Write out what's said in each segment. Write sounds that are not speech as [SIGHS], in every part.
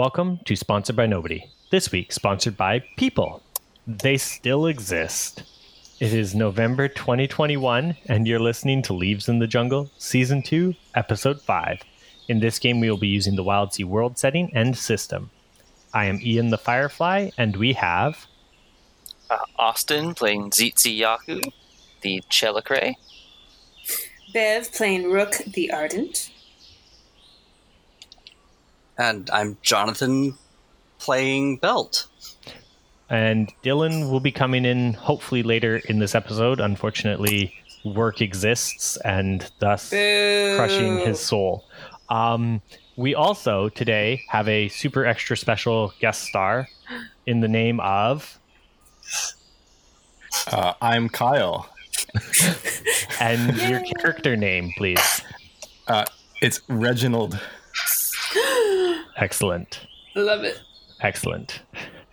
Welcome to Sponsored by Nobody. This week, sponsored by People. They still exist. It is November 2021, and you're listening to Leaves in the Jungle, Season 2, Episode 5. In this game, we will be using the Wildsea world setting and system. I am Ian the Firefly, and we have. Uh, Austin playing Tzitzi-Yaku, the Tzelicrae. Bev playing Rook the Ardent. And I'm Jonathan playing Belt. And Dylan will be coming in hopefully later in this episode. Unfortunately, work exists and thus Boo. crushing his soul. Um, we also today have a super extra special guest star in the name of, Uh, I'm Kyle. [LAUGHS] and your character name, please. Uh, it's Reginald. [LAUGHS] Excellent. Love it. Excellent.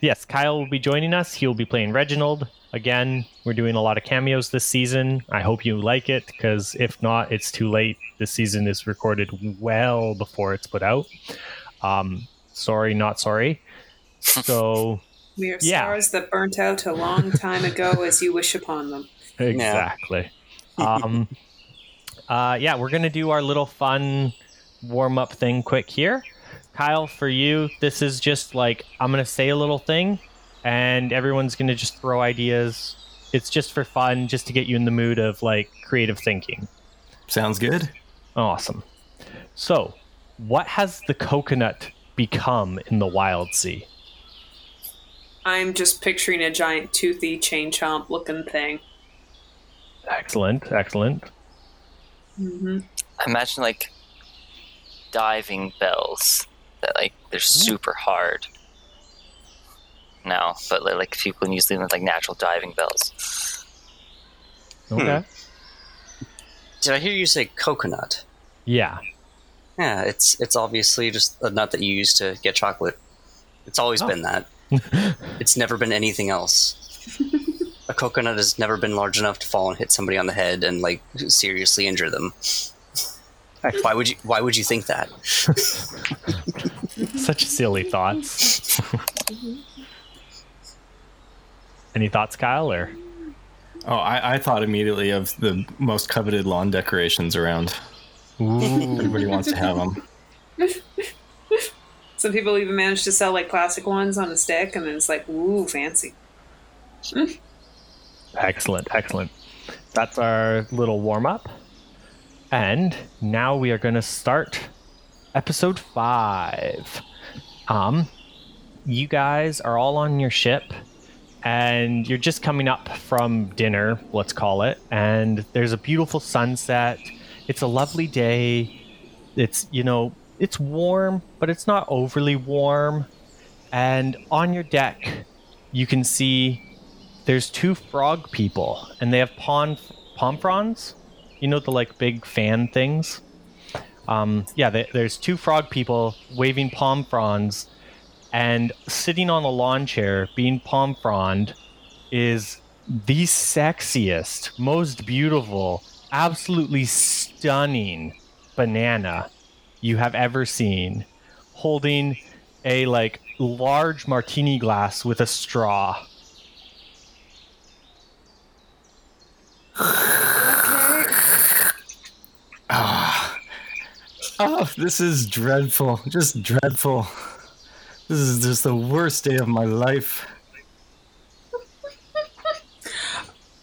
Yes, Kyle will be joining us. He'll be playing Reginald. Again, we're doing a lot of cameos this season. I hope you like it because if not, it's too late. This season is recorded well before it's put out. Um, sorry, not sorry. So, [LAUGHS] We are Yeah. stars that burnt out a long time ago as you wish upon them. [LAUGHS] exactly. um, [LAUGHS] uh, yeah, we're going to do our little fun warm up thing quick here. Kyle, for you, this is just like I'm going to say a little thing and everyone's going to just throw ideas. It's just for fun, just to get you in the mood of like creative thinking. Sounds good. Awesome. So, what has the coconut become in the Wildsea? I'm just picturing a giant toothy chain chomp looking thing. Excellent, excellent. hmm I imagine like diving bells that like they're super hard now, but like, like people can use them as like natural diving bells. Okay. Hmm. Did I hear you say coconut? Yeah. Yeah, it's it's obviously just a nut that you use to get chocolate. It's always Oh. been that. [LAUGHS] it's never been anything else. a coconut has never been large enough to fall and hit somebody on the head and like seriously injure them. [LAUGHS] Why would you why would you think that? [LAUGHS] [LAUGHS] Such silly thoughts. [LAUGHS] Any thoughts, Kyle? Or Oh, I, I thought immediately of the most coveted lawn decorations around. Everybody wants to have them. [LAUGHS] Some people even manage to sell like plastic ones on a stick, and then it's like, ooh, fancy. excellent, excellent. That's our little warm up, and now we are going to start episode five. Um, you guys are all on your ship, and you're just coming up from dinner, let's call it. And there's a beautiful sunset. It's a lovely day. It's you know it's warm, but it's not overly warm. And on your deck, you can see there's two frog people, and they have pond palm fronds. You know the like big fan things. Um, yeah, there- there's two frog people waving palm fronds, and sitting on a lawn chair being palm frond is the sexiest, most beautiful, absolutely stunning banana you have ever seen, holding a like large martini glass with a straw. Oh, this is dreadful. Just dreadful. This is just the worst day of my life.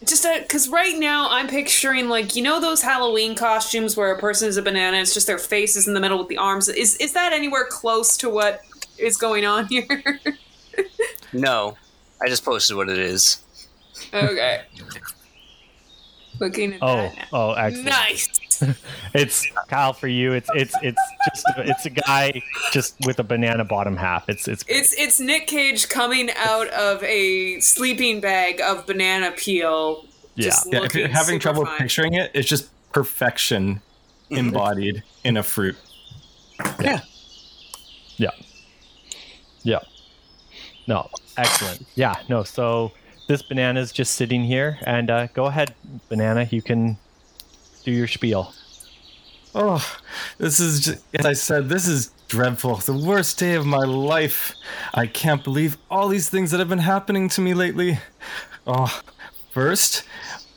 Just uh, because right now I'm picturing like you know those Halloween costumes where a person is a banana, it's just their face is in the middle with the arms. Is is that anywhere close to what is going on here? [LAUGHS] No. I just posted what it is. okay. [LAUGHS] Looking at Oh, that. now. oh, excellent. Nice. [LAUGHS] It's Kyle for you. It's it's it's just it's a guy just with a banana bottom half. It's it's It's it's Nick Cage coming out of a sleeping bag of banana peel. yeah. just Yeah, if you're having trouble fine. picturing it, it's just perfection mm-hmm. embodied in a fruit. Yeah. Yeah. Yeah. No, excellent. Yeah, no. So this banana is just sitting here, and uh, go ahead, banana. You can do your spiel. Oh, this is just, as I said, this is dreadful. The worst day of my life. I can't believe all these things that have been happening to me lately. Oh, first,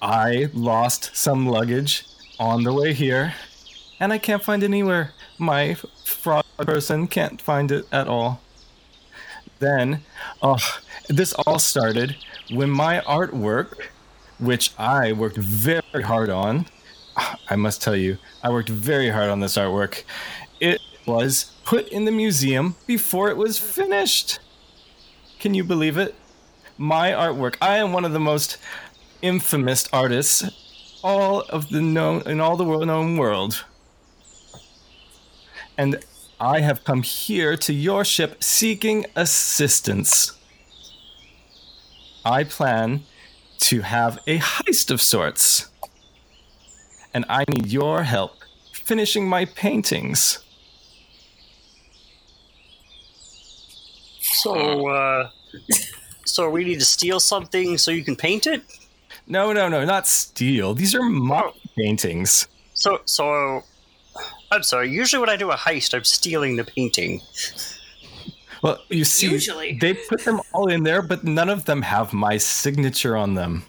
I lost some luggage on the way here, and I can't find anywhere. My fraud person can't find it at all. Then, oh, this all started when my artwork, which I worked very hard on, I must tell you, I worked very hard on this artwork. It was put in the museum before it was finished. Can you believe it? My artwork. I am one of the most infamous artists all of the known in all the world known world. And I have come here to your ship seeking assistance. I plan to have a heist of sorts. And I need your help finishing my paintings. So, uh, so we need to steal something so you can paint it. No, no, no, not steal. These are my paintings. So, so, I'm sorry. Usually, when I do a heist, I'm stealing the painting. Well, you see, Usually. they put them all in there, but none of them have my signature on them.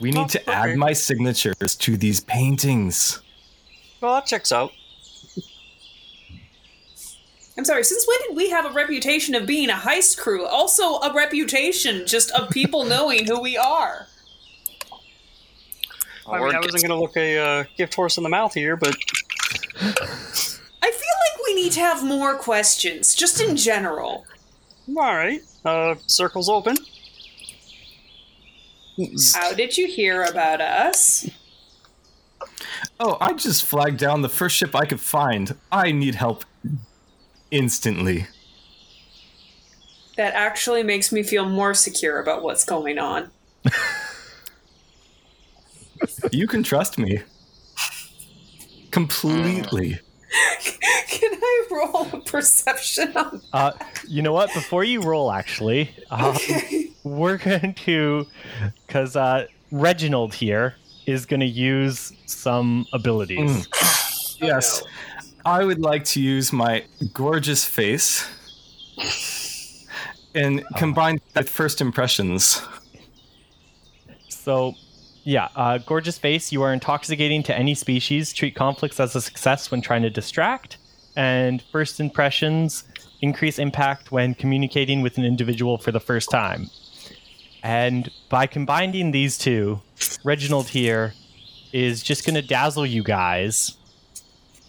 We need Oh, to okay. add my signatures to these paintings. Well, that checks out. I'm sorry, since when did we have a reputation of being a heist crew? Also, a reputation just of people [LAUGHS] knowing who we are. I mean, I wasn't going to look a uh, gift horse in the mouth here, but I feel like we need to have more questions, just in general. all right. Uh, circle's open. How did you hear about us? Oh, I just flagged down the first ship I could find. I need help instantly. That actually makes me feel more secure about what's going on. [LAUGHS] You can trust me. Completely. [LAUGHS] Can I roll a perception on Uh, you know what? Before you roll, actually, [LAUGHS] um, we're going to, because uh, Reginald here is going to use some abilities. yes. I would like to use my gorgeous face and combine that with first impressions. So, yeah, uh, gorgeous face. You are intoxicating to any species. Treat conflicts as a success when trying to distract. And first impressions increase impact when communicating with an individual for the first time. And by combining these two, Reginald here is just going to dazzle you guys.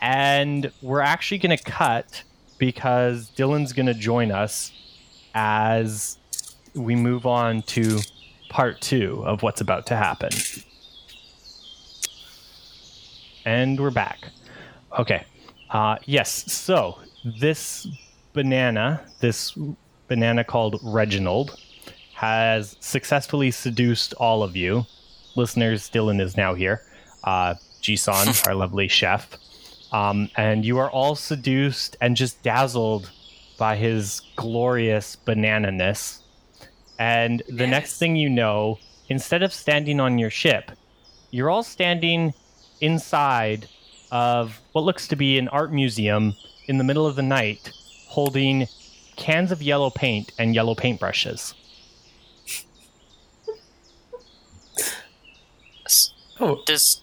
And we're actually going to cut because Dylan's going to join us as we move on to part two of what's about to happen. And we're back. Okay. Uh, yes. So this banana, this banana called Reginald, has successfully seduced all of you. Listeners, Dylan is now here. Uh, Jisan, [LAUGHS] our lovely chef. Um, and you are all seduced and just dazzled by his glorious banana-ness. And the next thing you know, instead of standing on your ship, you're all standing inside of what looks to be an art museum in the middle of the night, holding cans of yellow paint and yellow paintbrushes. Oh, Does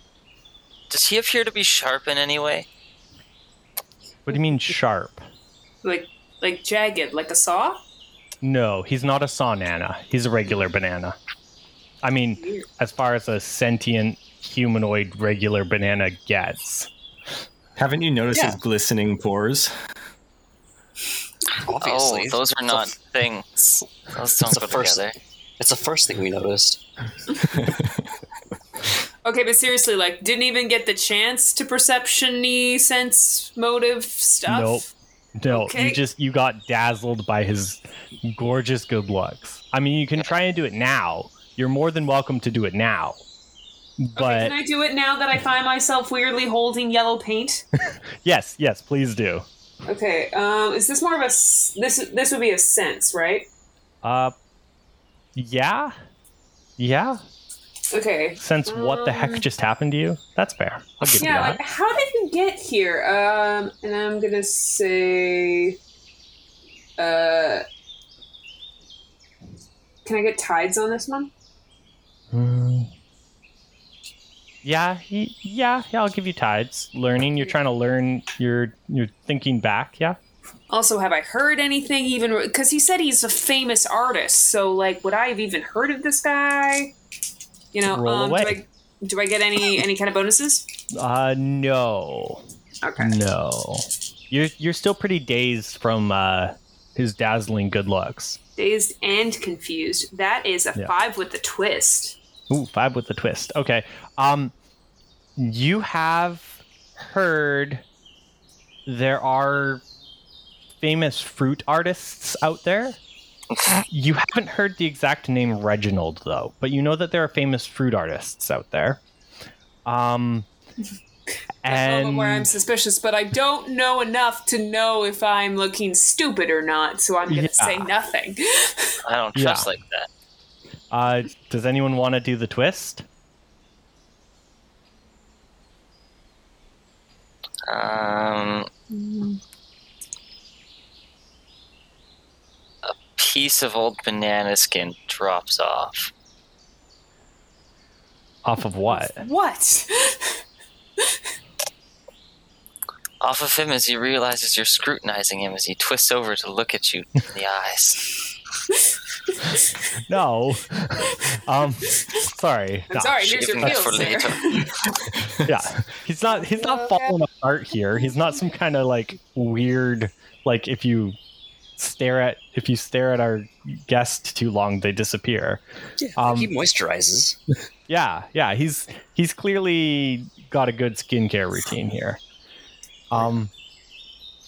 does he appear to be sharp in any way? What do you mean sharp? like like jagged, like a saw? No, he's not a sawnana. He's a regular banana. I mean, as far as a sentient humanoid regular banana gets. haven't you noticed Yeah. his glistening pores? Obviously, oh, those are not things. Those don't the go first- together. It's the first thing we noticed. [LAUGHS] Okay, but seriously, like, didn't even get the chance to perception-y sense motive stuff? Nope. No, Okay. you just you got dazzled by his gorgeous good looks. I mean, you can try and do it now. You're more than welcome to do it now. Okay, can I do it now that I find myself weirdly holding yellow paint? [LAUGHS] yes, yes, please do. Okay, um, is this more of a this? This would be a sense, right? Uh, yeah, yeah. Okay. sense what the heck Um, just happened to you. That's fair. I'll give Yeah, you like that. how did you get here? Um, and I'm gonna say, uh, can I get tides on this one? Hmm. Yeah, yeah, yeah. I'll give you tides. Learning. You're trying to learn. You're you're thinking back. Yeah. Also, have I heard anything even? Because he said he's a famous artist, so like, would I have even heard of this guy? You know, Roll um, away. do I do I get any any kind of bonuses? Uh, no, Okay. no. You're you're still pretty dazed from uh his dazzling good looks. Dazed and confused. That is a Yeah. five with a twist. Ooh, five with a twist. Okay. Um, you have heard there are famous fruit artists out there. You haven't heard the exact name Reginald though, but you know that there are famous fruit artists out there. Um, That's a moment where I'm suspicious, but I don't know enough to know if I'm looking stupid or not, so I'm gonna Yeah. say nothing. [LAUGHS] I don't Yeah. trust like that. uh, does anyone want to do the twist? Um, piece of old banana skin drops off. Off of what? what? [LAUGHS] Off of him as he realizes you're scrutinizing him as he twists over to look at you in the eyes. [LAUGHS] No. um, sorry. I'm sorry, here's your Saving for sir. later. [LAUGHS] yeah he's not he's not Okay. falling apart here he's not some kind of like weird like if you stare at if you stare at our guest too long they disappear. Yeah, Um, he moisturizes. yeah yeah he's he's clearly got a good skincare routine here. Um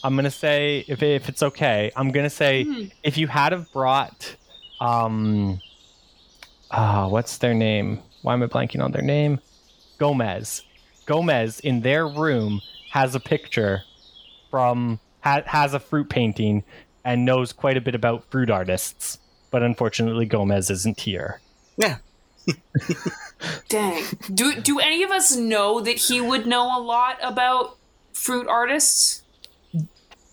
i'm gonna say if, if it's okay i'm gonna say Hmm. if you had have brought um ah what's their name? Why am i blanking on their name? Gomez. Gomez in their room has a picture from ha- has a fruit painting and knows quite a bit about fruit artists but unfortunately gomez isn't here Yeah. [LAUGHS] Dang. Do do any of us know that he would know a lot about fruit artists?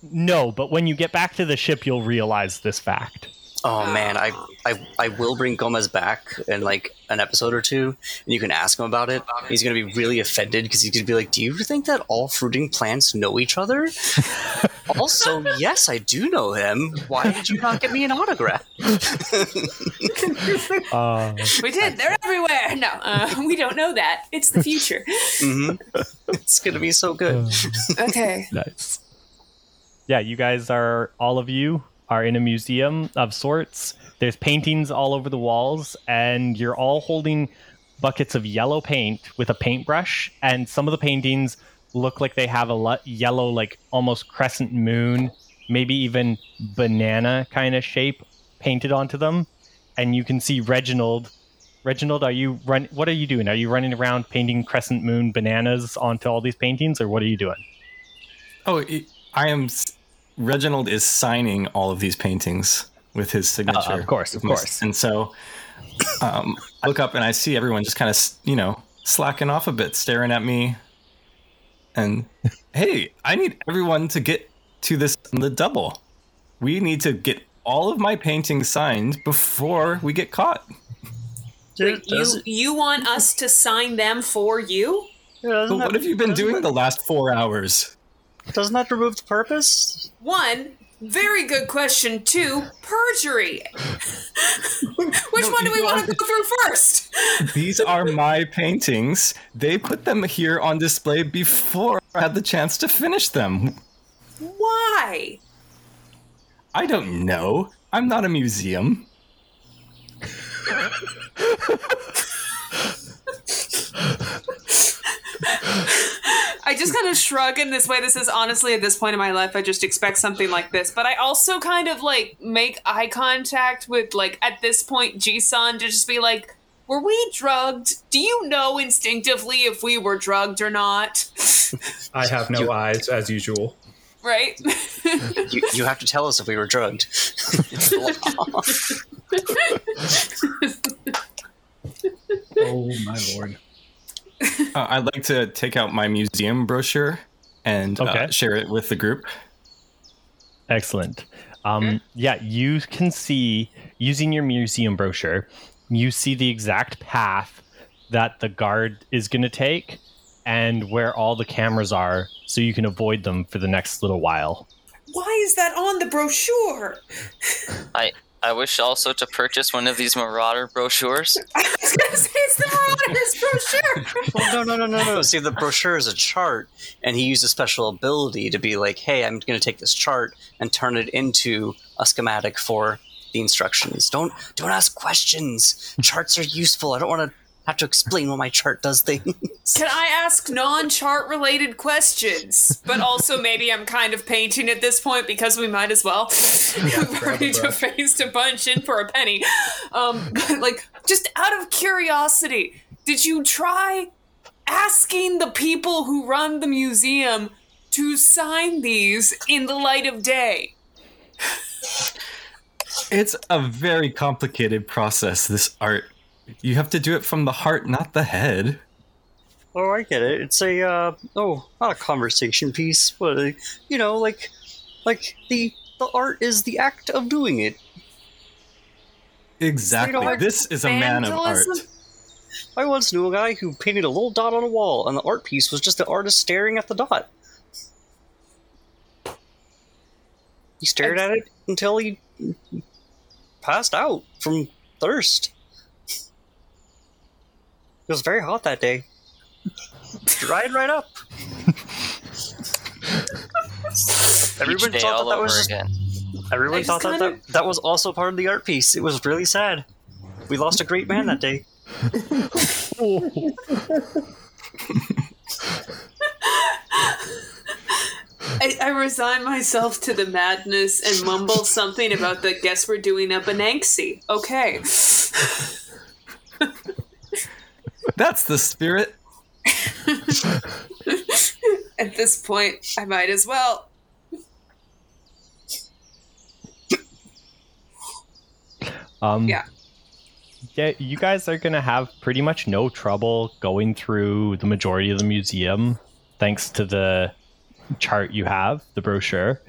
no but when you get back to the ship you'll realize this fact Oh man, I, I I will bring Gomez back in like an episode or two, and you can ask him about it. He's gonna be really offended because he's gonna be like, "Do you think that all fruiting plants know each other?" [LAUGHS] also, yes, I do know him. Why did you not get me an autograph? [LAUGHS] uh, We did. They're everywhere. No, uh, we don't know that. It's the future. hmm It's gonna be so good. Okay. [LAUGHS] Nice. Yeah, you guys are all of you are in a museum of sorts. There's paintings all over the walls, and you're all holding buckets of yellow paint with a paintbrush. And some of the paintings look like they have a lo- yellow, like almost crescent moon, maybe even banana kind of shape painted onto them. And you can see Reginald. Reginald, are you run? What are you doing? Are you running around painting crescent moon bananas onto all these paintings, or what are you doing? Oh, I am. S- Reginald is signing all of these paintings with his signature. Uh, of course, of course. And so um, I look up and I see everyone just kind of, you know, slacking off a bit, staring at me. And hey, I need everyone to get to this on the double. We need to get all of my paintings signed before we get caught. Wait, you you want us to sign them for you? But what have you been doing the last four hours? Doesn't that remove the purpose? One, very good question. Two, perjury. [LAUGHS] Which one do we want to go through first? [LAUGHS] These are my paintings. They put them here on display before I had the chance to finish them. Why? I don't know. I'm not a museum. [LAUGHS] I just kind of shrug in this way. This is honestly at this point in my life, I just expect something like this. But I also kind of like make eye contact with like at this point Jisan to just be like, "Were we drugged? Do you know instinctively if we were drugged or not?" I have no eyes as usual. right? [LAUGHS] You, you have to tell us if we were drugged. It's the law. Oh Oh my lord. Uh, I'd like to take out my museum brochure and Okay. uh, share it with the group. Excellent. Um, yeah, you can see using your museum brochure, you see the exact path that the guard is going to take and where all the cameras are so you can avoid them for the next little while. Why is that on the brochure? I I wish also to purchase one of these Marauder brochures. [LAUGHS] I was gonna say it's the Marauders brochure. Well, no, no, no, no, no. See, the brochure is a chart, and he used a special ability to be like, "Hey, I'm going to take this chart and turn it into a schematic for the instructions." Don't don't ask questions. Charts are useful. I don't want to have to explain what my chart does things. Can I ask non-chart related questions? But also maybe I'm kind of painting at this point because we might as well. We've grab already a brush. face to punch in for a penny. Um, but like, just out of curiosity, did you try asking the people who run the museum to sign these in the light of day? It's a very complicated process, this art. You have to do it from the heart, not the head. Oh, I get it. It's a uh, oh, not a conversation piece, but uh, you know, like like the the art is the act of doing it. Exactly. like this is a man of art. I once knew a guy who painted a little dot on a wall, and the art piece was just the artist staring at the dot. He stared at it until he passed out from thirst. It was very hot that day. Dried right up. Everyone [LAUGHS] Each thought that, that was just, again. everyone I thought that, kinda- that that was also part of the art piece. It was really sad. We lost a great man that day. [LAUGHS] I, I resign myself to the madness and mumble something about the guess we're doing a Banksy. Okay. [LAUGHS] That's the spirit. [LAUGHS] At this point, I might as well. Um, Yeah. Yeah, you guys are going to have pretty much no trouble going through the majority of the museum thanks to the chart you have, the brochure.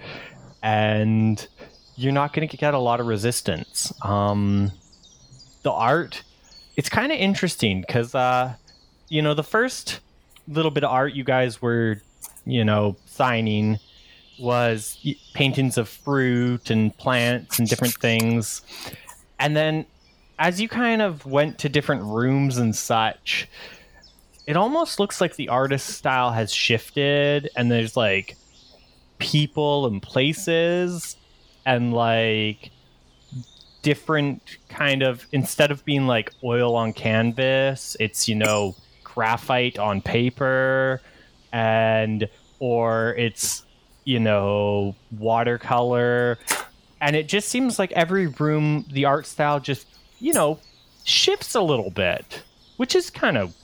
And you're not going to get a lot of resistance. Um, the art, it's kind of interesting because, uh, you know, the first little bit of art you guys were, you know, signing was paintings of fruit and plants and different things. And then as you kind of went to different rooms and such, it almost looks like the artist style has shifted and there's like people and places and like different kind of instead of being like oil on canvas, it's you know graphite on paper and or it's you know watercolor. And it just seems like every room the art style just you know shifts a little bit which is kind of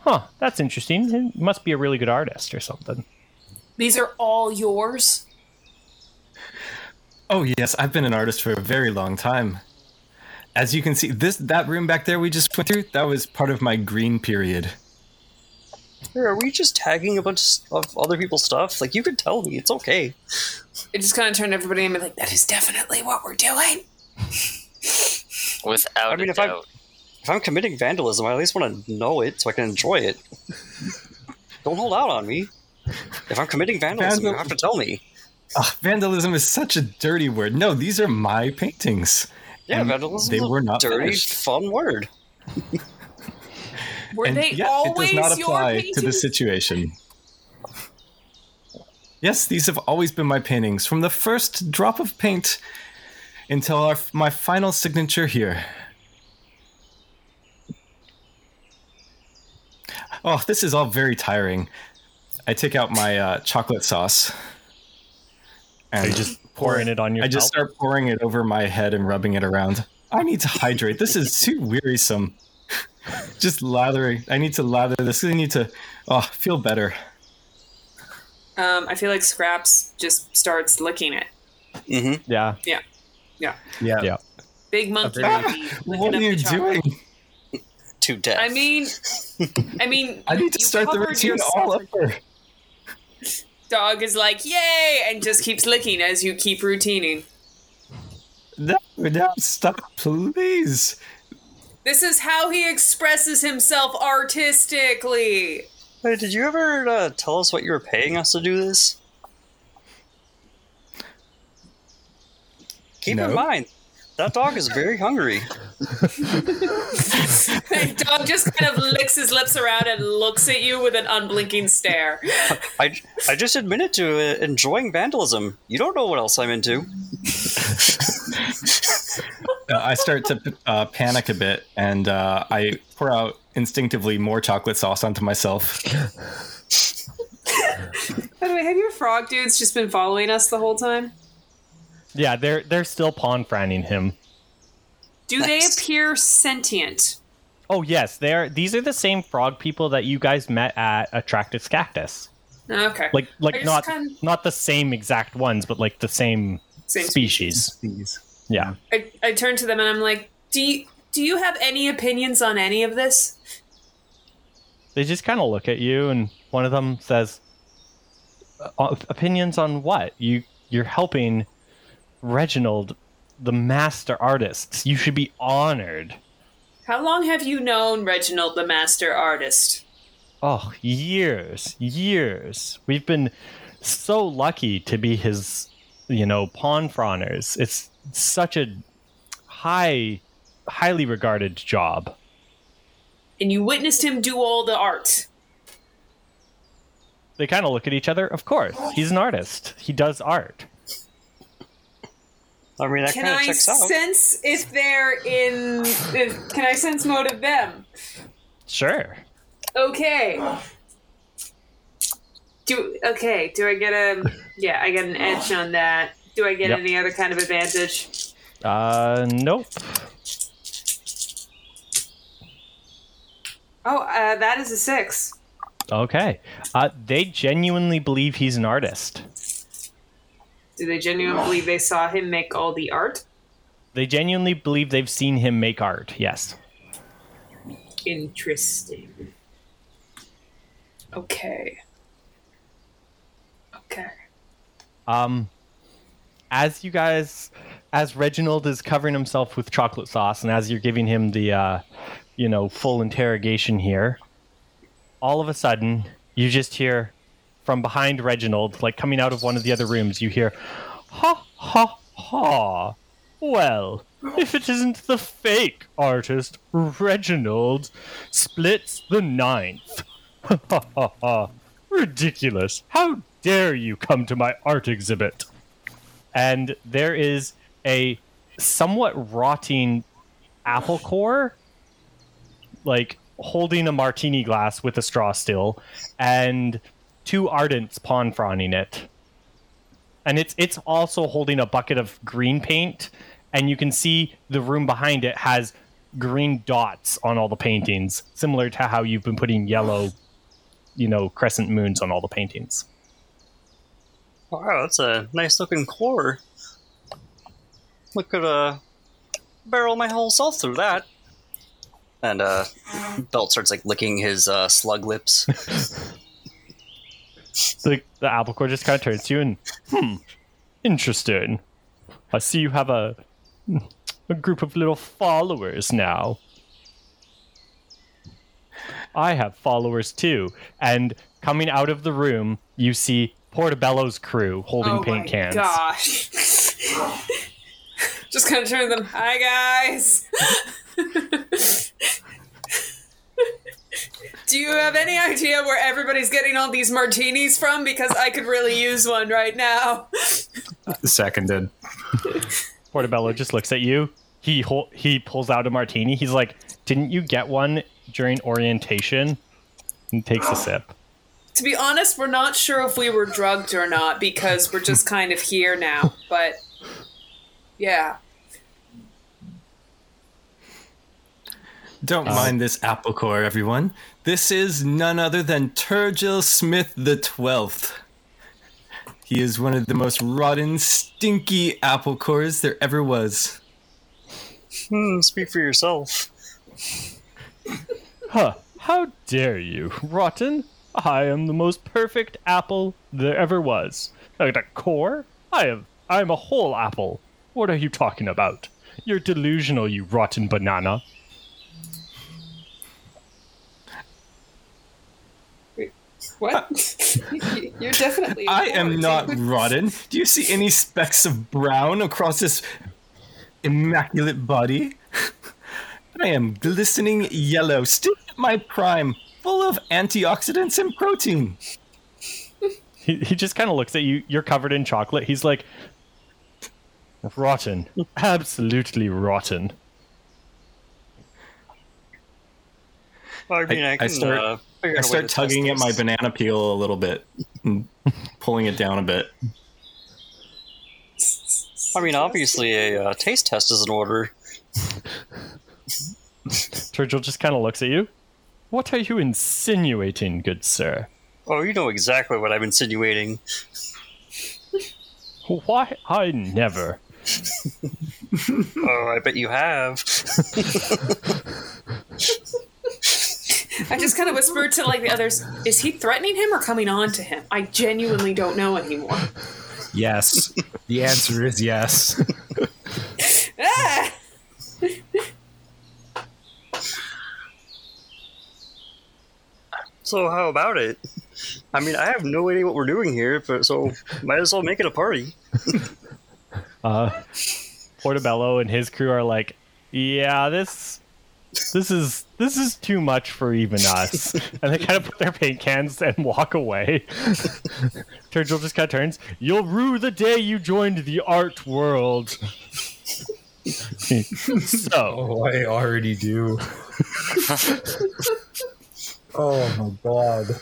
huh that's interesting. He must be a really good artist or something. These are all yours. Oh yes, I've been an artist for a very long time. As you can see, this that room back there we just went through, that was part of my green period. Here, are we just tagging a bunch of other people's stuff? Like, you could tell me. It's okay. It just kind of turned everybody and be like, that is definitely what we're doing. [LAUGHS] Without I mean, a if I'm- If I'm committing vandalism, I at least want to know it so I can enjoy it. [LAUGHS] Don't hold out on me. If I'm committing vandalism, you have to tell me. Ugh, vandalism is such a dirty word. No, these are my paintings. Yeah, And vandalism they is a were not dirty, finished. fun word. [LAUGHS] Were And they yeah, it does not apply to the situation. Yes, these have always been my paintings, from the first drop of paint until our, my final signature here. Oh, this is all very tiring. I take out my uh, chocolate sauce. And are you just pouring it on your I just start pouring it over my head and rubbing it around. I need to hydrate. This is too wearisome. [LAUGHS] just lathering. I need to lather this. I need to oh, feel better. Um, I feel like Scraps just starts licking it. Mm-hmm. yeah Yeah. Yeah. Yeah. Yeah. Big monkey Ah, monkey. What are up you doing? to death. I mean, [LAUGHS] I mean, I need to start the covered routine all over. Dog is like, yay, and just keeps licking as you keep routining. No, no, stop, please. This is how he expresses himself artistically. Hey, did you ever uh, tell us what you were paying us to do this? Keep in mind, that dog is very hungry. [LAUGHS] And dog just kind of licks his lips around and looks at you with an unblinking stare. I, I just admitted to uh, enjoying vandalism. You don't know what else I'm into. Uh, I start to uh, panic a bit, and uh, I pour out instinctively more chocolate sauce onto myself. By the way, have your frog dudes just been following us the whole time? Yeah, they're they're still pawn franning him. Do they appear sentient? Oh yes, they are. These are the same frog people that you guys met at Attractus Cactus. Okay. Like like not kind- not the same exact ones, but like the same, Same species. Yeah. I, I turn to them and I'm like, do you, do you have any opinions on any of this? They just kind of look at you, and one of them says, "Uh, "Opinions on what? You you're helping Reginald, the master artist. You should be honored." How long have you known Reginald the Master Artist? Oh, years, years. We've been so lucky to be his, you know, pawn frawners. It's such a high, highly regarded job. And you witnessed him do all the art. They kind of look at each other. Of course, he's an artist. He does art. I mean, that Can kind of I checks out. sense if they're in? If, can I sense motive them? Sure. Okay. Do okay? Do I get a? Yeah, I get an edge on that. Do I get Yep. any other kind of advantage? Uh, nope. Oh, uh, that is a six. Okay. Uh, they genuinely believe he's an artist. Do they genuinely believe they saw him make all the art? They genuinely believe they've seen him make art. Yes. Interesting. Okay. Okay. Um, as you guys, as Reginald is covering himself with chocolate sauce, and as you're giving him the, uh, you know, full interrogation here, all of a sudden you just hear from behind Reginald, like coming out of one of the other rooms, you hear, ha ha ha. Well, if it isn't the fake artist, Reginald splits the ninth. [LAUGHS] Ha ha ha. Ridiculous. How dare you come to my art exhibit? And there is a somewhat rotting apple core, like holding a martini glass with a straw still, and two ardents pawn fronting it. And it's it's also holding a bucket of green paint, and you can see the room behind it has green dots on all the paintings, similar to how you've been putting yellow, you know, crescent moons on all the paintings. Wow, that's a nice looking core. Look could uh barrel my whole self through that. And uh Belt starts like licking his uh slug lips. [LAUGHS] the, the apple core just kind of turns to you and, hmm, interesting. I see you have a, a group of little followers now. I have followers too. And coming out of the room, you see Portobello's crew holding oh paint my cans. gosh. [LAUGHS] Just kind of turn them. Hi guys. [LAUGHS] Do you have any idea where everybody's getting all these martinis from? Because I could really use one right now. Seconded. Portobello just looks at you. He hol- he pulls out a martini. He's like, "Didn't you get one during orientation?" And takes a sip. To be honest, we're not sure if we were drugged or not because we're just kind of here now. But yeah. Don't uh, mind this apple core, everyone. This is none other than Turgil Smith the Twelfth. He is one of the most rotten, stinky apple cores there ever was. hmm, speak for yourself. Huh, how dare you, Rotten? I am the most perfect apple there ever was. At a core, I am I'm a whole apple. What are you talking about? You're delusional, you rotten banana. What? [LAUGHS] You're definitely. I am whore. not rotten. Do you see any specks of brown across this immaculate body? [LAUGHS] I am glistening yellow, still at my prime, full of antioxidants and protein. He, he just kind of looks at you. You're covered in chocolate. He's like, rotten. Absolutely rotten. I mean, I, I can, start- uh, figure I out a start tugging at my banana peel a little bit, and pulling it down a bit. I mean, obviously, a uh, taste test is in order. Turgil just kind of looks at you. What are you insinuating, good sir? Oh, you know exactly what I'm insinuating. Why? I never. Oh, I bet you have. [LAUGHS] I just kind of whispered to like the others. Is he threatening him or coming on to him? I genuinely don't know anymore. Yes. The answer is yes. Ah! So how about it? I mean, I have no idea what we're doing here, but so might as well make it a party. Uh, Portobello and his crew are like, yeah, this, this is this is too much for even us, [LAUGHS] and they kind of put their paint cans and walk away. [LAUGHS] Turgil just kind of turns. You'll rue the day you joined the art world. so, Oh, I already do. [LAUGHS] oh my god.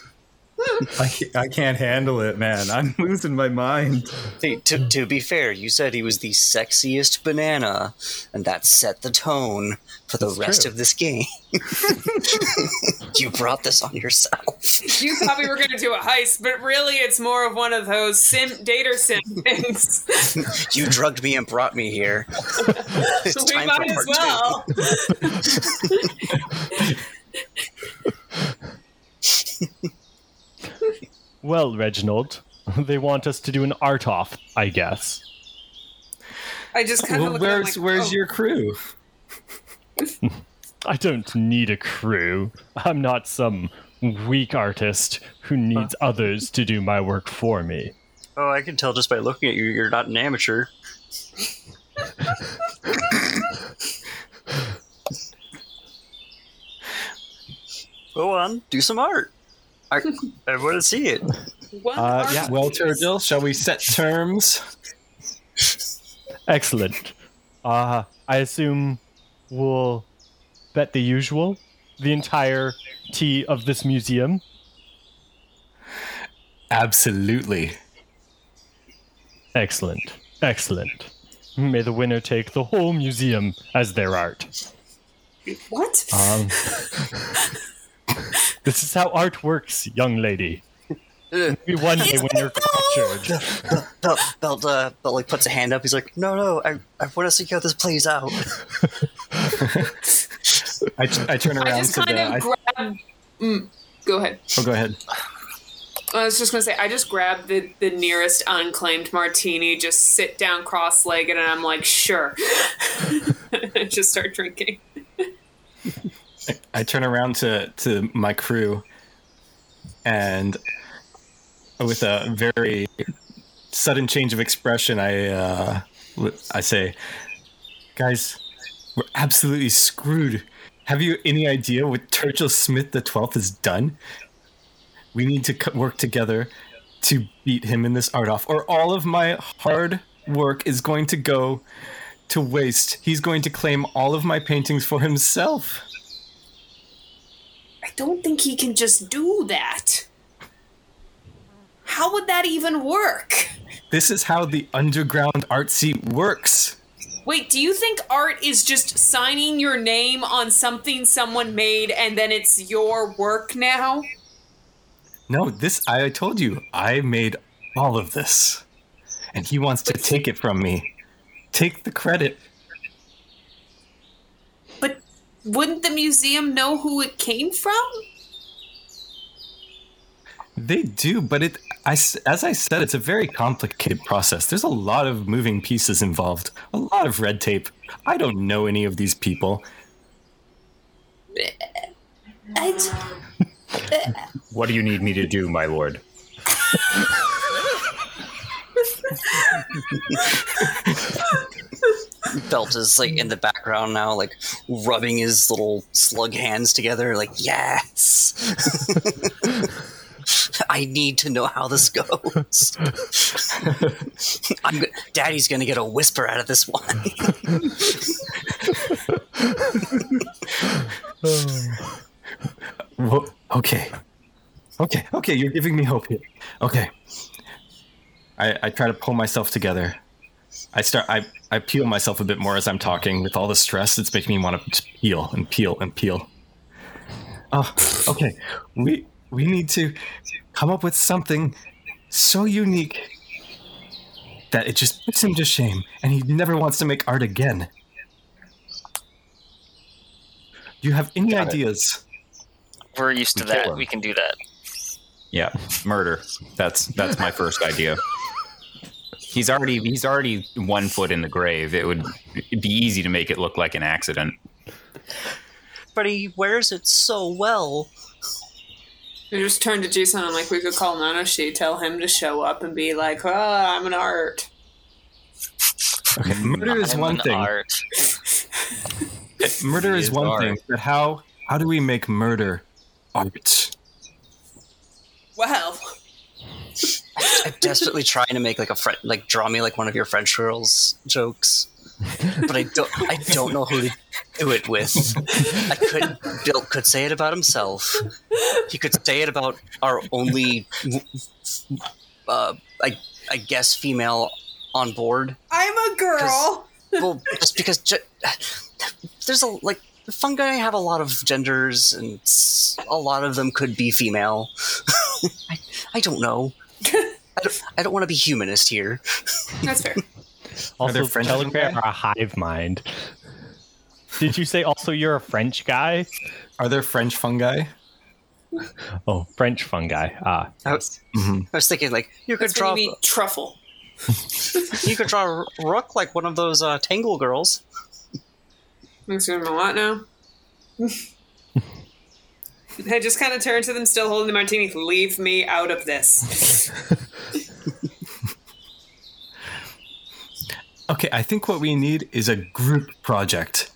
I, I can't handle it, man. I'm [LAUGHS] losing my mind. Hey, to, to be fair, you said he was the sexiest banana, and that set the tone for the That's rest true. of this game. [LAUGHS] you brought this on yourself. You thought we were going to do a heist, but really it's more of one of those sim dater sim things. [LAUGHS] You drugged me and brought me here. It's we time might for as part two. Well. well, Reginald, [LAUGHS] they want us to do an art off, I guess. I just kind of Well, look at where's like, where's oh, your crew? [LAUGHS] I don't need a crew. I'm not some weak artist who needs others to do my work for me. Oh, I can tell just by looking at you, you're not an amateur. [LAUGHS] Go on, do some art. I, [LAUGHS] I want to see it. one Uh, art yeah. Well, piece. Turgil, shall we set terms? Excellent. Uh, I assume we'll bet the usual, the entire tea of this museum. Absolutely. Excellent. Excellent. May the winner take the whole museum as their art. What? Um, [LAUGHS] [LAUGHS] this is how art works, young lady. Maybe one day when you're captured. [LAUGHS] Belt, Belt, uh, Belt like puts a hand up. He's like, "No, no, I, I want to see how this plays out." [LAUGHS] I, I turn around I just to kind the. of I, grab. Mm, go ahead. oh, go ahead. I was just gonna say, I just grab the the nearest unclaimed martini, just sit down cross-legged, and I'm like, sure, and just start drinking. I turn around to to my crew, and with a very sudden change of expression, I uh, I say, "Guys, we're absolutely screwed. Have you any idea what Turgil Smith the Twelfth has done? We need to work together to beat him in this art off, or all of my hard work is going to go." To waste. He's going to claim all of my paintings for himself. I don't think he can just do that. How would that even work? This is how the underground art scene works. Wait, do you think art is just signing your name on something someone made and then it's your work now? No, this I told you, I made all of this. And he wants to take it from me. Take the credit. But wouldn't the museum know who it came from? They do, but it I, as I said, it's a very complicated process. There's a lot of moving pieces involved, a lot of red tape. I don't know any of these people. [LAUGHS] What do you need me to do, my lord? [LAUGHS] Belt is like in the background now, like rubbing his little slug hands together, like, yes. [LAUGHS] I need to know how this goes. [LAUGHS] I'm Daddy's gonna get a whisper out of this one. [LAUGHS] Whoa, okay. Okay, okay, you're giving me hope here. Okay. I, I try to pull myself together. I start I, I peel myself a bit more as I'm talking with all the stress it's making me want to just peel and peel and peel. Oh, okay. We we need to come up with something so unique that it just puts him to shame and he never wants to make art again. Do you have any Got it. ideas? We're used to We that. him. We can do that. Yeah, murder. That's that's my first idea. He's already he's already one foot in the grave. It would be easy to make it look like an accident. but he wears it so well. I just turned to Jisan and like we could call Nanoshi, tell him to show up and be like, oh, I'm an art. Okay, murder is I'm one thing. Art. Uh, murder is is one art. thing, but how how do we make murder art? Well, I'm desperately trying to make like a friend, like draw me like one of your French girls jokes, but I don't. I don't know who to do it with. I could. Bill could say it about himself. He could say it about our only, uh, I I guess, female on board. I'm a girl. Well, just because ge- there's a like fungi have a lot of genders, and a lot of them could be female. [LAUGHS] I, I don't know. I don't, I don't want to be humanist here. [LAUGHS] That's fair. Also, there French Telegram fungi? are a hive mind. Did you say also you're a French guy? Are there French fungi? Oh, French fungi. Ah, I was, I was thinking like you could That's draw you mean truffle. [LAUGHS] you could draw R- Rook like one of those uh, Tangle girls. Makes a lot now? I just kind of turn to them, still holding the martini. Leave me out of this. [LAUGHS] Okay, I think what we need is a group project.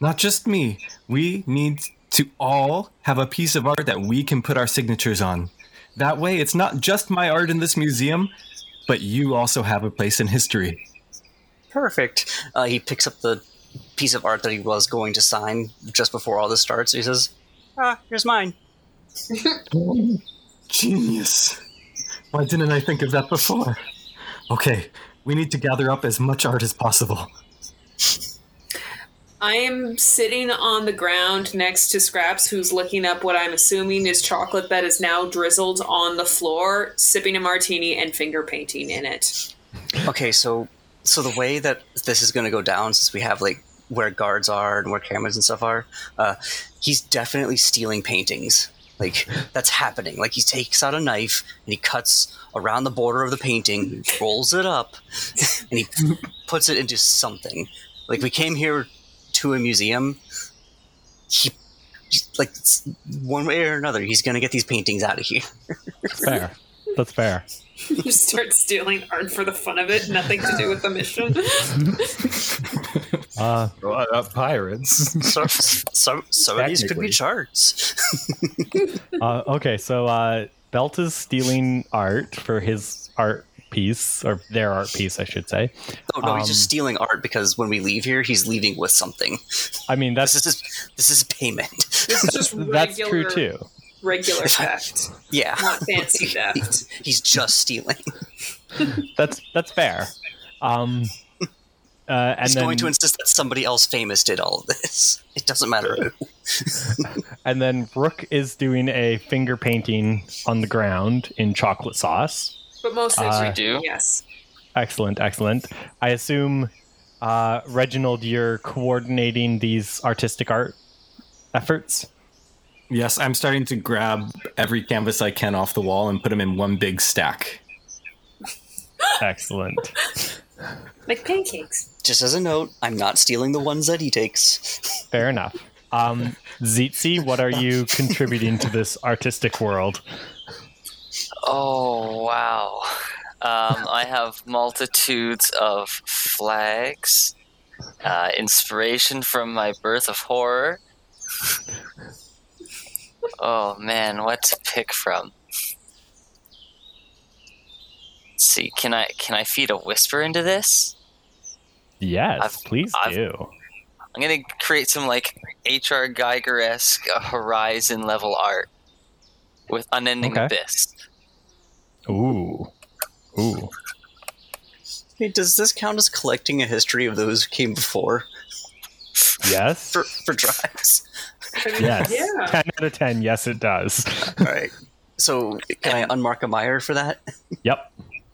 Not just me. We need to all have a piece of art that we can put our signatures on. That way, it's not just my art in this museum, but you also have a place in history. Perfect. Uh, he picks up the piece of art that he was going to sign just before all this starts. He says, "Ah, here's mine." [LAUGHS] Genius. Why didn't I think of that before? Okay, we need to gather up as much art as possible. I am sitting on the ground next to Scraps, who's looking up what I'm assuming is chocolate that is now drizzled on the floor, sipping a martini and finger painting in it. Okay, so so the way that this is going to go down, since we have like where guards are and where cameras and stuff are, uh, he's definitely stealing paintings. Like that's happening. Like he takes out a knife and he cuts around the border of the painting, rolls it up, [LAUGHS] and he puts it into something. Like we came here to a museum. He like one way or another, he's going to get these paintings out of here. fair. That's fair. Just start stealing art for the fun of it, nothing to do with the mission. [LAUGHS] Uh, [LAUGHS] Uh, uh, pirates. [LAUGHS] So, some some of these could be Technically. charts. [LAUGHS] uh, okay, so uh, Belt is stealing art for his art piece, or their art piece, I should say. Oh no, he's just Um, stealing art because when we leave here, he's leaving with something. I mean, This is this is payment. This is just regular, that's true too. regular theft, yeah, not fancy theft. he's just stealing. That's that's fair. Um, uh, and he's then going to insist that somebody else famous did all of this. [LAUGHS] It doesn't matter who. [LAUGHS] and then Rook is doing a finger painting on the ground in chocolate sauce. But mostly, Uh, we do? Yes. Excellent, excellent. I assume uh, Reginald, you're coordinating these artistic art efforts. Yes, I'm starting to grab every canvas I can off the wall and put them in one big stack. Excellent. [LAUGHS] Like pancakes. Just as a note, I'm not stealing the ones that he takes. Fair enough. Um, Tzitzi, what are you contributing to this artistic world? Oh wow! Um, I have multitudes of flags, uh, inspiration from my birth of horror. Oh man, what to pick from? Let's see, can I can I feed a whisper into this? Yes, I've- please I've- do. I'm gonna create some like H.R. Giger esque uh, horizon level art with unending Okay. abyss. Ooh. Ooh. Hey, does this count as collecting a history of those who came before Yes. [LAUGHS] for, for drives? Yes. Yeah. 10 out of 10. Yes, it does. All right. So can I unmark a mire for that? yep.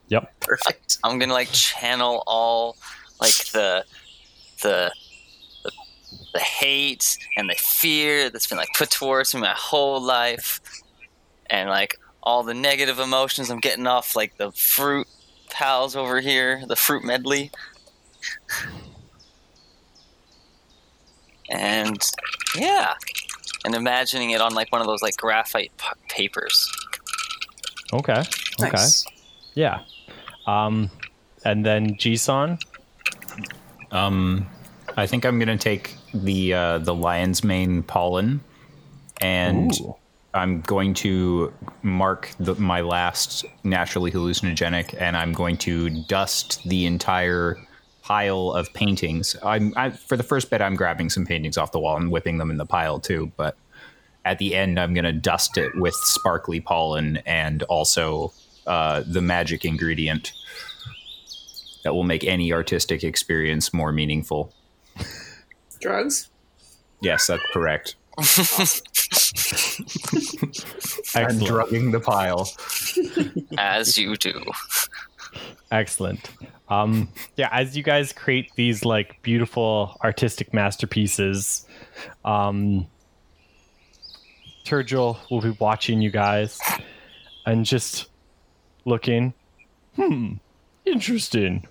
Yep. Perfect. I'm gonna like channel all like the the the, the hate and the fear that's been like put towards me my whole life, and like all the negative emotions I'm getting off like the fruit pals over here, the fruit medley, and yeah, and imagining it on like one of those like graphite p- papers. Okay. Okay. Nice. Yeah. Um, and then Jisan. Um, I think I'm gonna take the uh, the lion's mane pollen, and Ooh. I'm going to mark the, my last naturally hallucinogenic, and I'm going to dust the entire pile of paintings. I'm I, for the first bit, I'm grabbing some paintings off the wall and whipping them in the pile too. But at the end, I'm going to dust it with sparkly pollen and also uh, the magic ingredient that will make any artistic experience more meaningful. Drugs. Yes, that's correct. [LAUGHS] I'm drugging the pile. As you do. Excellent. Um, yeah, as you guys create these like beautiful artistic masterpieces, um, Turgil will be watching you guys and just looking. Hmm, interesting.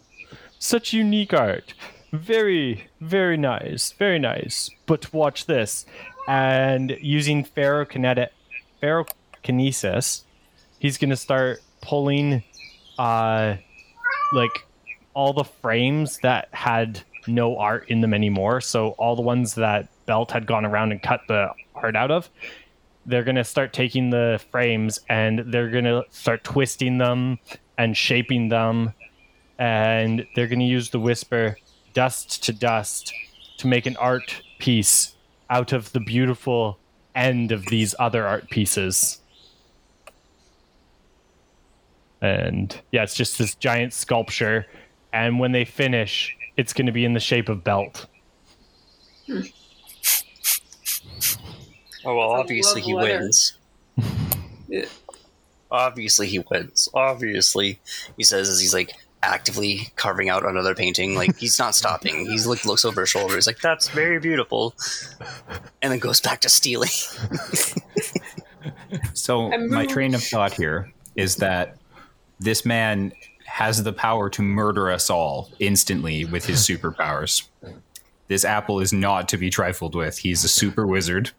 Such unique art. Very, very nice. Very nice. But watch this. And using ferrokinetic, ferrokinesis, he's going to start pulling uh, like all the frames that had no art in them anymore. So all the ones that Belt had gone around and cut the art out of, they're gonna start taking the frames and they're gonna start twisting them and shaping them, and they're gonna use the whisper dust to dust to make an art piece out of the beautiful end of these other art pieces. And yeah, it's just this giant sculpture. And when they finish, it's going to be in the shape of belt. Hmm. Oh well, That's obviously he letter. wins. Yeah. Obviously he wins. Obviously, he says as he's like actively carving out another painting. Like he's not stopping. He's like looks over his shoulder. He's like, "That's very beautiful," and then goes back to stealing. [LAUGHS] So my train of thought here is that this man has the power to murder us all instantly with his superpowers. This apple is not to be trifled with. He's a super wizard.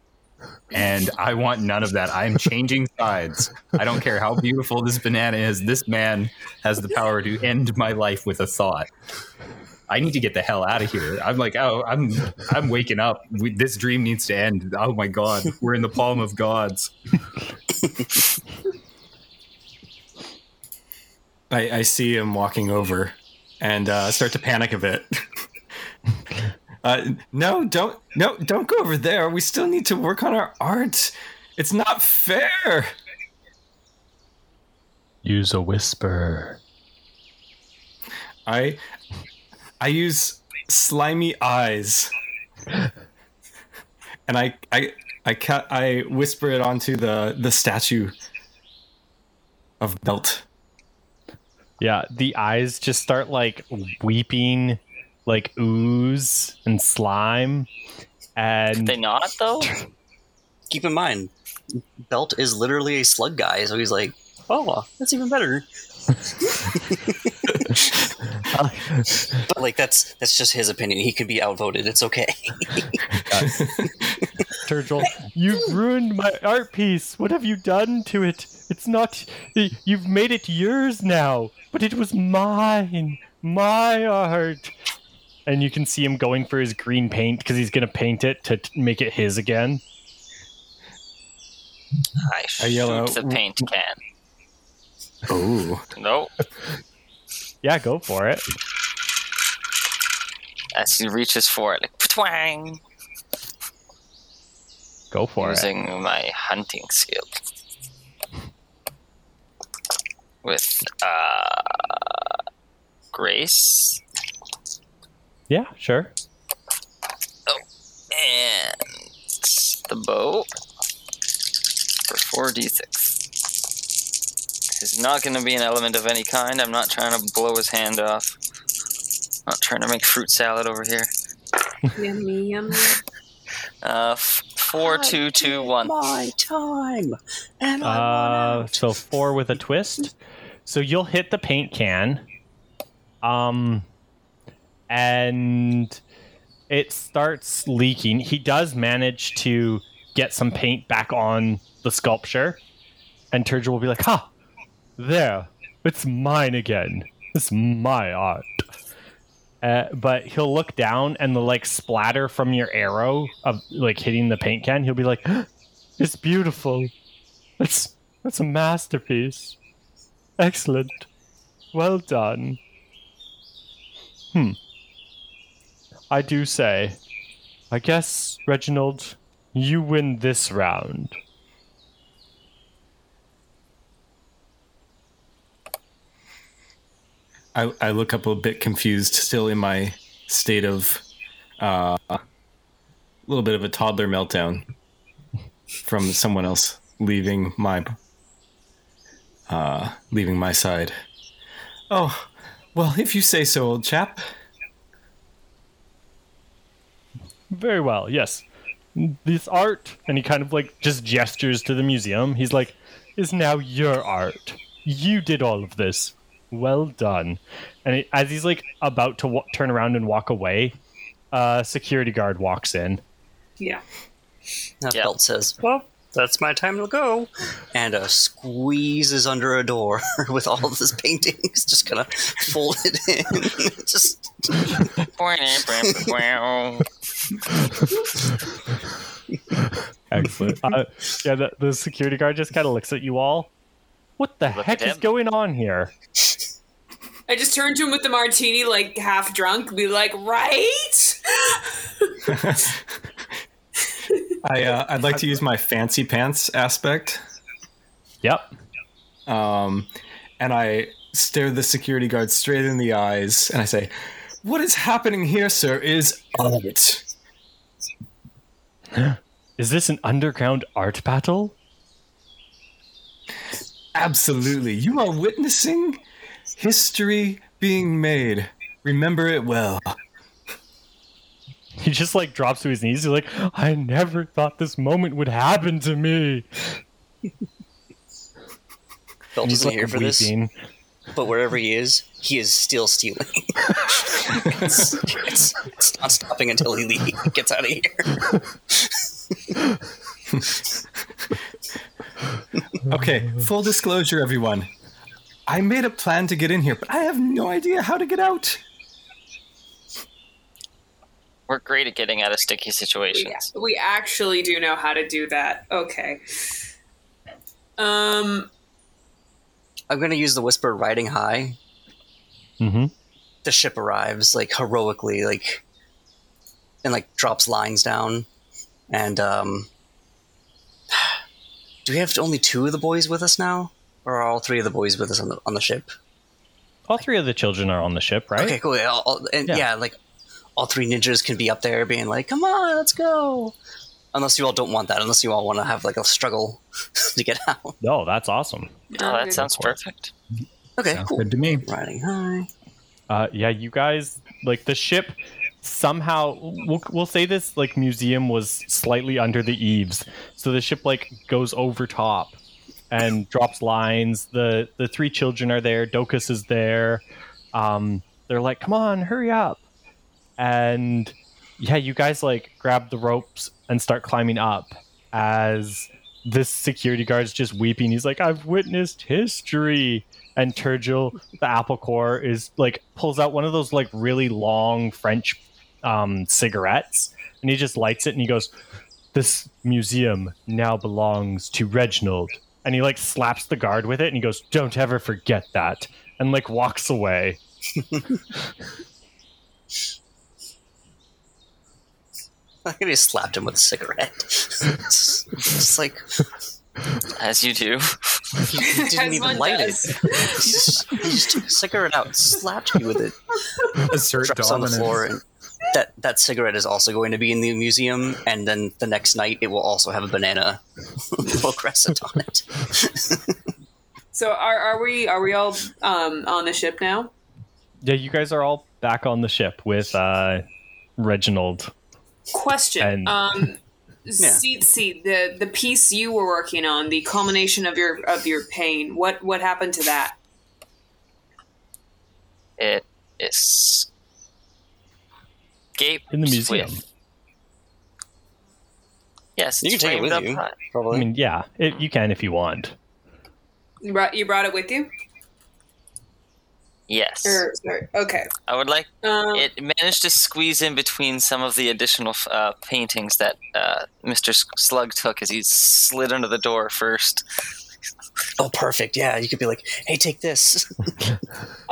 And I want none of that. I'm changing sides. I don't care how beautiful this banana is. This man has the power to end my life with a thought. I need to get the hell out of here. I'm like, oh, I'm, I'm waking up. We, this dream needs to end. Oh my god, we're in the palm of gods. I, I see him walking over and uh, start to panic a bit. [LAUGHS] uh, no, don't no, don't go over there. We still need to work on our art. It's not fair. Use a whisper. I I use slimy eyes, and I I I cut I whisper it onto the the statue of Belt. Yeah, the eyes just start like weeping like ooze and slime. And They not though. Keep in mind, Belt is literally a slug guy, so he's like, oh, that's even better. But like that's that's just his opinion. He can be outvoted. It's okay. [LAUGHS] Turtle, you've ruined my art piece. What have you done to it? It's not. You've made it yours now, but it was mine. My art. And you can see him going for his green paint because he's going to paint it to t- make it his again. I shoot yell out, the paint can. Oh. Nope. Yeah, go for it. As he reaches for it, like twang, Go for it. using my hunting skill with uh, grace Yeah, sure. Oh, and the bow for four d six. It's not going to be an element of any kind. I'm not trying to blow his hand off. I'm Not trying to make fruit salad over here. [LAUGHS] Yummy, yummy. Uh, f- four, two, two, one. My time, and Uh, so four with a twist. So you'll hit the paint can. Um, and it starts leaking. He does manage to get some paint back on the sculpture, and Turgil will be like, "Ha, there, it's mine again. It's my art." Uh, but he'll look down and the like splatter from your arrow of like hitting the paint can. He'll be like, "It's beautiful. That's that's a masterpiece. Excellent. Well done. Hmm. I do say, I guess, Reginald, you win this round. I, I look up a bit confused, still in my state of uh, a little bit of a toddler meltdown from someone else leaving my uh, leaving my side. Oh, well, if you say so, old chap. Very well, yes. This art, and he kind of like just gestures to the museum. He's like, is now your art. You did all of this. Well done. And it, as he's like about to wa- turn around and walk away, a security guard walks in. Yeah. That Yeah. Belt says, "Well, that's my time to go," and uh, squeezes under a door [LAUGHS] with all of his paintings, just kind of folded in. [LAUGHS] just Excellent. uh, yeah, the, the security guard just kind of looks at you all. What the Look heck is going on here? I just turn to him with the martini, like half drunk, be like, right? [LAUGHS] I uh, I'd like to use my fancy pants aspect, Yep. um, and I stare the security guard straight in the eyes, and I say, "What is happening here, sir? Is art." [GASPS] Is this an underground art battle? Absolutely. You are witnessing history being made. Remember it well. [LAUGHS] He just like drops to his knees. He's like, I never thought this moment would happen to me. Belt And he's isn't like here for this, but wherever he is, he is still stealing. [LAUGHS] it's, it's, it's not stopping until he leaves, gets out of here. [LAUGHS] Okay, full disclosure, everyone. I made a plan to get in here, but I have no idea how to get out. We're great at getting out of sticky situations. we actually do know how to do that. Okay. Um, I'm going to use the whisper riding high. Mm-hmm. The ship arrives, like, heroically, like, and, like, drops lines down. And, um, [SIGHS] do we have only two of the boys with us now? Or are all three of the boys with us on the, on the ship? All three of the children are on the ship, right? Okay, cool. Yeah, all- all- and Yeah. yeah. like all three ninjas can be up there being like, "Come on, let's go." Unless you all don't want that, unless you all want to have like a struggle [LAUGHS] to get out. Oh, that's awesome. Oh, that sounds perfect. Okay, Sounds cool. good to me. Riding high. Uh, yeah, you guys like the ship somehow. We'll we'll say this like museum was slightly under the eaves, so the ship like goes over top and [LAUGHS] drops lines. The the three children are there. Docus is there. Um, they're like, "Come on, hurry up!" And yeah, you guys like grab the ropes and start climbing up as this security guard's just weeping. He's like, I've witnessed history. And Turgil, the apple core, is like pulls out one of those like really long French um, cigarettes and he just lights it and he goes, This museum now belongs to Reginald. And he like slaps the guard with it and he goes, Don't ever forget that. And like walks away. [LAUGHS] [LAUGHS] I could have slapped him with a cigarette. [LAUGHS] it's, it's like As you do. he, he didn't As even light does. it. [LAUGHS] He just, he just took a cigarette out, slapped me with it, Assert drops on the floor, and that that cigarette is also going to be in the museum. And then the next night, it will also have a banana book crescent on it. So are, are we are we all um, on the ship now? Yeah, you guys are all back on the ship with uh, Reginald. Question. And- um, [LAUGHS] seat seat the the piece you were working on, the culmination of your of your pain. What what happened to that? It is. Gape In the museum. Yes, You can take it with up you. high. I mean, yeah, it, you can if you want. You brought you brought it with you? Yes, Or, sorry. Okay. I would like. Um, It managed to squeeze in between some of the additional uh, paintings that uh, Mr. Slug took as he slid under the door first. [LAUGHS] oh, perfect. Yeah, you could be like, "Hey, take this." [LAUGHS]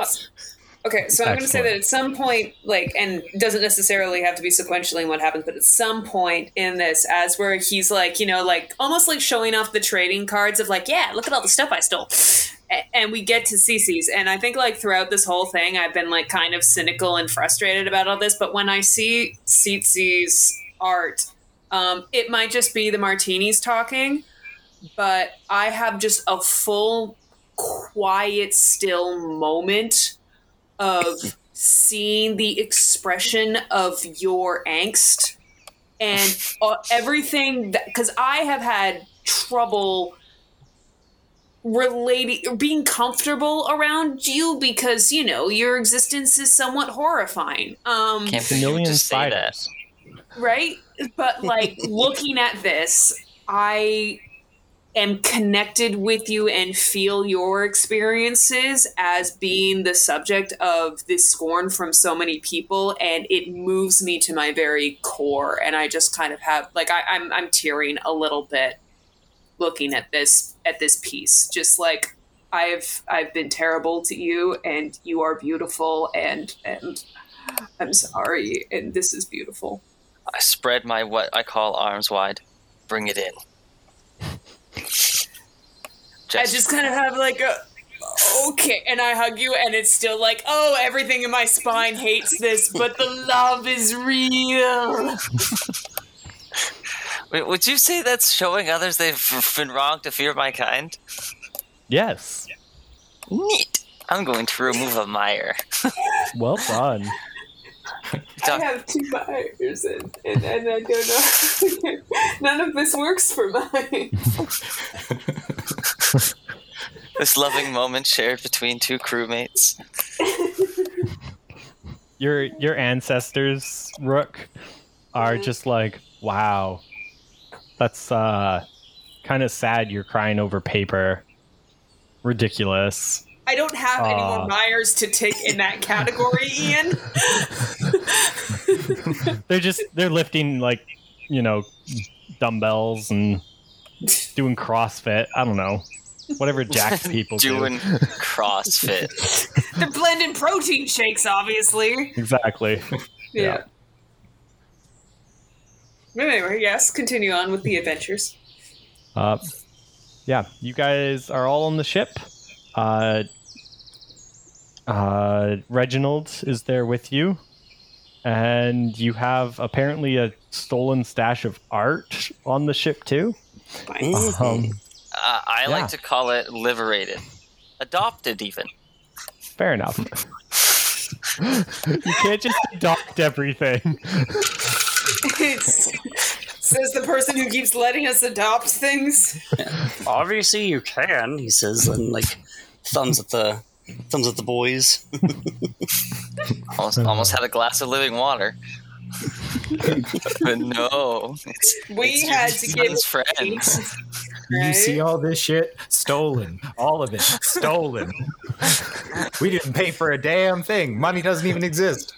Okay, so I'm going to say that at some point, like, and doesn't necessarily have to be sequentially in what happens, but at some point in this, as where he's like, you know, like almost like showing off the trading cards of like, yeah, look at all the stuff I stole. And we get to Cece's, and I think like throughout this whole thing, I've been like kind of cynical and frustrated about all this. But when I see Cece's art, um, it might just be the martinis talking, but I have just a full, quiet, still moment of seeing the expression of your angst and uh, everything because I have had trouble relating being comfortable around you because you know your existence is somewhat horrifying. Um Can't A believe you million just say that. right? But like [LAUGHS] looking at this i am connected with you and feel your experiences as being the subject of this scorn from so many people and it moves me to my very core and i just kind of have like I, I'm, I'm tearing a little bit looking at this at this piece just like i've i've been terrible to you and you are beautiful and and i'm sorry and this is beautiful I spread my what I call arms wide. Bring it in. I just kind of have like a okay, and I hug you, and it's still like, oh, everything in my spine hates this, but the love is real. [LAUGHS] Wait, would you say that's showing others they've [LAUGHS] been wrong to fear my kind? Yes. Neat. I'm going to remove a mire. [LAUGHS] Well done. I have two mires, and, and, and I don't know. [LAUGHS] None of this works for mine. This loving moment shared between two crewmates. Your your ancestors, Rook, are mm-hmm. just like, wow. That's uh kind of sad you're crying over paper. Ridiculous. I don't have any more mires to tick in that category, [LAUGHS] Ian. [LAUGHS] They're just they're lifting like, you know, dumbbells and doing CrossFit. I don't know. Whatever jacked [LAUGHS] people do. Doing do. CrossFit. They're blending protein shakes, obviously. Exactly. Yeah. Anyway, yes, continue on with the adventures. Uh, yeah, you guys are all on the ship. Uh, uh, Reginald is there with you, and you have apparently a stolen stash of art on the ship too. Nice. Um, Uh, I Yeah. like to call it liberated. Adopted, even. fair enough. [LAUGHS] [LAUGHS] You can't just adopt everything. [LAUGHS] It's, [LAUGHS] says the person who keeps letting us adopt things. Obviously, you can. He says, and like thumbs at the thumbs at the boys. [LAUGHS] Almost, almost had a glass of living water. [LAUGHS] but no, it's, We it's had to give son's friends. You see all this shit? Stolen. All of it. Stolen. we didn't pay for a damn thing. Money doesn't even exist.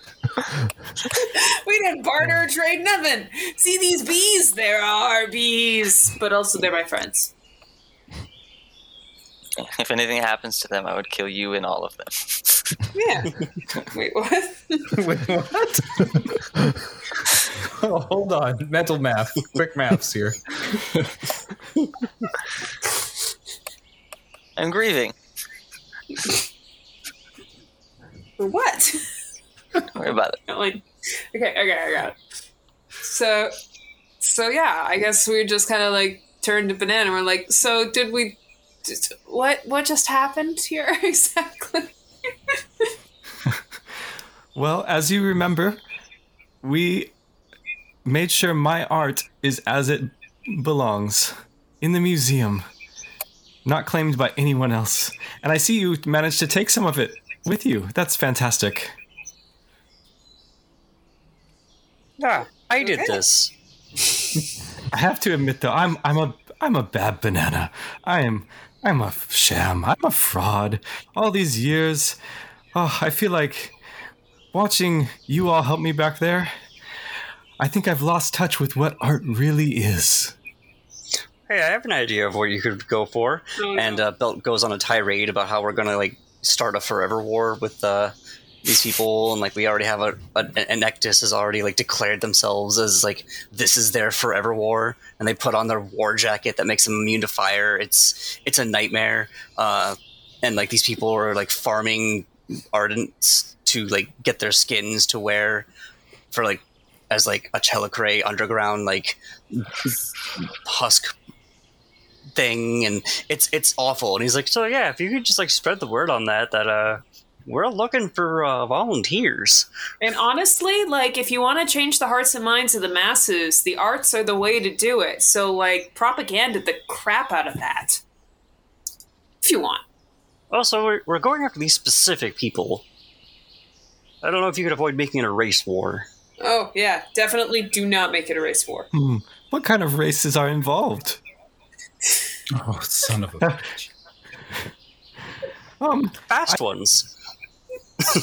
We didn't barter trade nothing. See these bees? There are bees, but also they're my friends. If anything happens to them, I would kill you and all of them. Yeah. Wait, what? Wait, what? oh, hold on. Mental math. Quick maths here. I'm grieving. For what? Don't worry about it. okay, okay, I got it. So, so yeah, I guess we just kind of like turned to banana. and We're like, so did we? Did, what what just happened here [LAUGHS] exactly? [LAUGHS] Well, as you remember, we made sure my art is as it belongs in the museum, not claimed by anyone else. And I see you managed to take some of it with you. That's fantastic. Yeah, I did this. [LAUGHS] I have to admit though, I'm I'm a I'm a bad banana. I am I'm a sham. I'm a fraud. All these years, oh, I feel like watching you all help me back there. I think I've lost touch with what art really is. Hey, I have an idea of what you could go for. Oh, no. And uh, Belt goes on a tirade about how we're gonna like start a forever war with uh, these people, and like we already have a, a an Ectus has already like declared themselves as like this is their forever war, and they put on their war jacket that makes them immune to fire. It's it's a nightmare, uh, and like these people are like farming ardents to like get their skins to wear for like as like a Tzelicrae underground like husk thing and it's it's awful and he's like so yeah if you could just like spread the word on that that uh we're looking for uh, volunteers And honestly, like if you want to change the hearts and minds of the masses, the arts are the way to do it. So like propaganda the crap out of that. If you want. also we're, we're going after these specific people i don't know if you could avoid making it a race war Oh yeah, definitely do not make it a race war. Hmm. What kind of races are involved? Oh, son of a [LAUGHS] bitch. Um. fast ones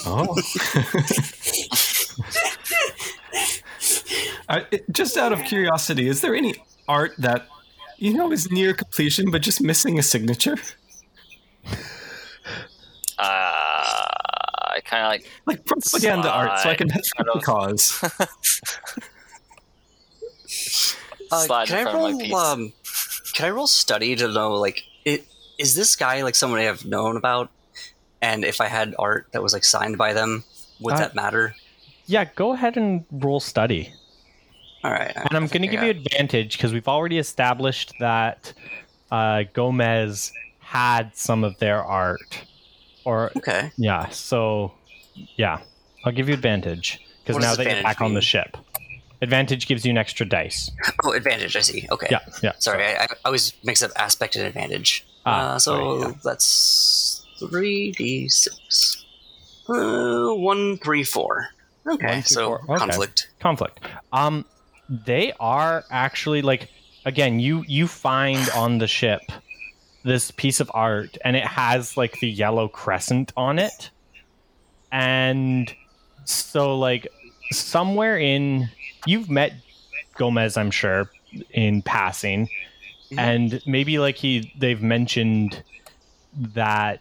Oh. [LAUGHS] I, it- just out of curiosity, is there any art that you know is near completion but just missing a signature? Uh, I kind of like. Like propaganda art, so I can help [LAUGHS] Slide the cause. uh, can i front roll um can i roll study to know like it is this guy like someone i have known about and if i had art that was like signed by them would Uh, that matter Yeah, go ahead and roll study. all right And I'm going to give you advantage because we've already established that uh, Gomez had some of their art. Or, okay yeah, so, yeah, I'll give you advantage because now that you're back on the ship. Advantage gives you an extra dice. Oh, advantage. I see. Okay. Yeah, yeah. Sorry, I, I always mix up aspect and advantage. Ah, uh, so sorry, yeah. that's three d six. Uh, one, three, four. Okay, One, so four. Okay. conflict. conflict um they are actually like again you you find on the ship this piece of art and it has like the yellow crescent on it and so like somewhere in you've met gomez i'm sure in passing Mhm. and maybe like he they've mentioned that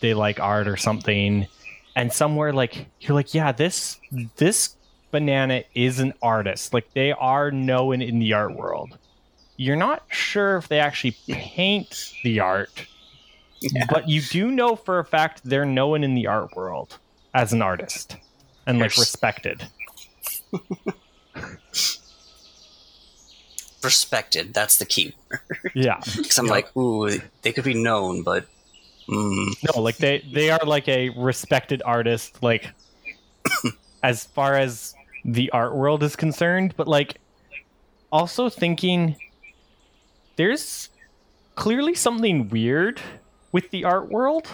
they like art or something and somewhere like you're like yeah this this banana is an artist like they are known in the art world you're not sure if they actually paint the art Yeah. but you do know for a fact they're known in the art world as an artist and like respected [LAUGHS] Respected. That's the key. yeah [LAUGHS] Because I'm like, ooh, they could be known, but mm, no like they they are like a respected artist like [COUGHS] as far as the art world is concerned, but like also thinking there's clearly something weird with the art world.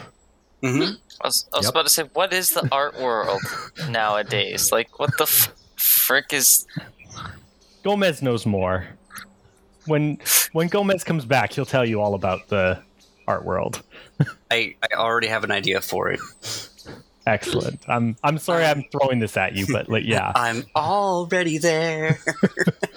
hmm I was, I was Yep. about to say, what is the art world [LAUGHS] nowadays? Like, what the f- frick is? Gomez knows more. When when Gomez comes back, he'll tell you all about the art world. [LAUGHS] I, I already have an idea for it. Excellent. I'm I'm sorry I'm throwing this at you, but like yeah, [LAUGHS] I'm already there. [LAUGHS]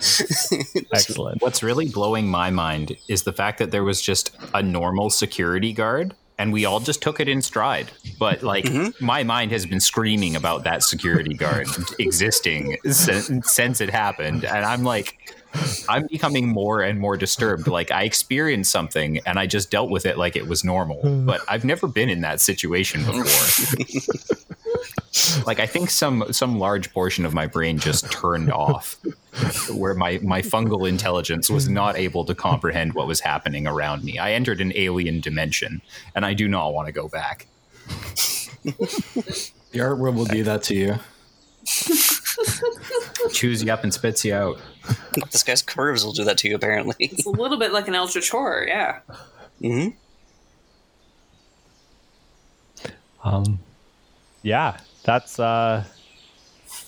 excellent. What's really blowing my mind is the fact that there was just a normal security guard and we all just took it in stride. But like mm-hmm. my mind has been screaming about that security guard existing since, since it happened and I'm like I'm becoming more and more disturbed. Like I experienced something and I just dealt with it like it was normal. But I've never been in that situation before. [LAUGHS] like I think some some large portion of my brain just turned off where my my fungal intelligence was not able to comprehend what was happening around me. I entered an alien dimension and I do not want to go back. The art world will do that to you. Chews you up and spits you out. [LAUGHS] this guy's curves will do that to you, apparently. It's a little bit like an Eldritch horror, yeah. hmm Um, yeah, that's uh,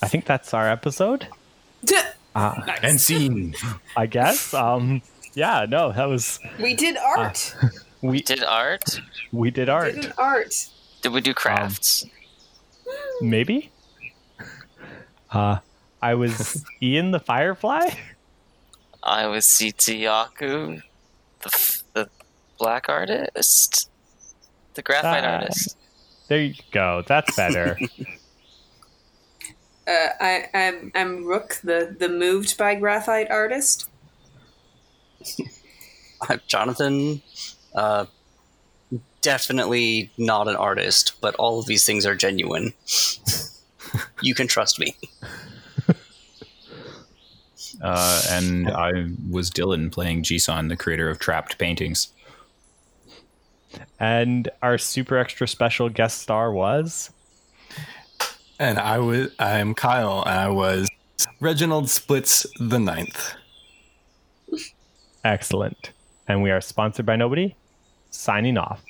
I think that's our episode. [LAUGHS] D- Uh, nice. And scene. I guess. Um, yeah, no, that was we did art. [LAUGHS] we Did art? we did we art. did art. Did we do crafts? Maybe. Uh, I was [LAUGHS] Ian the Firefly. I was Tzitzi-Yaku, the, f- the black artist, the graphite Ah. artist. There you go. That's better. [LAUGHS] Uh, I, I'm I'm Rook, the the moved by graphite artist. [LAUGHS] I'm Jonathan. Uh, definitely not an artist, but all of these things are genuine. You can trust me. [LAUGHS] Uh, and I was Dylan playing Jisan, the creator of Trapped Paintings. and our super extra special guest star was And I was I'm Kyle and I was Reginald Splits the Ninth. excellent. And we are sponsored by nobody. Signing off.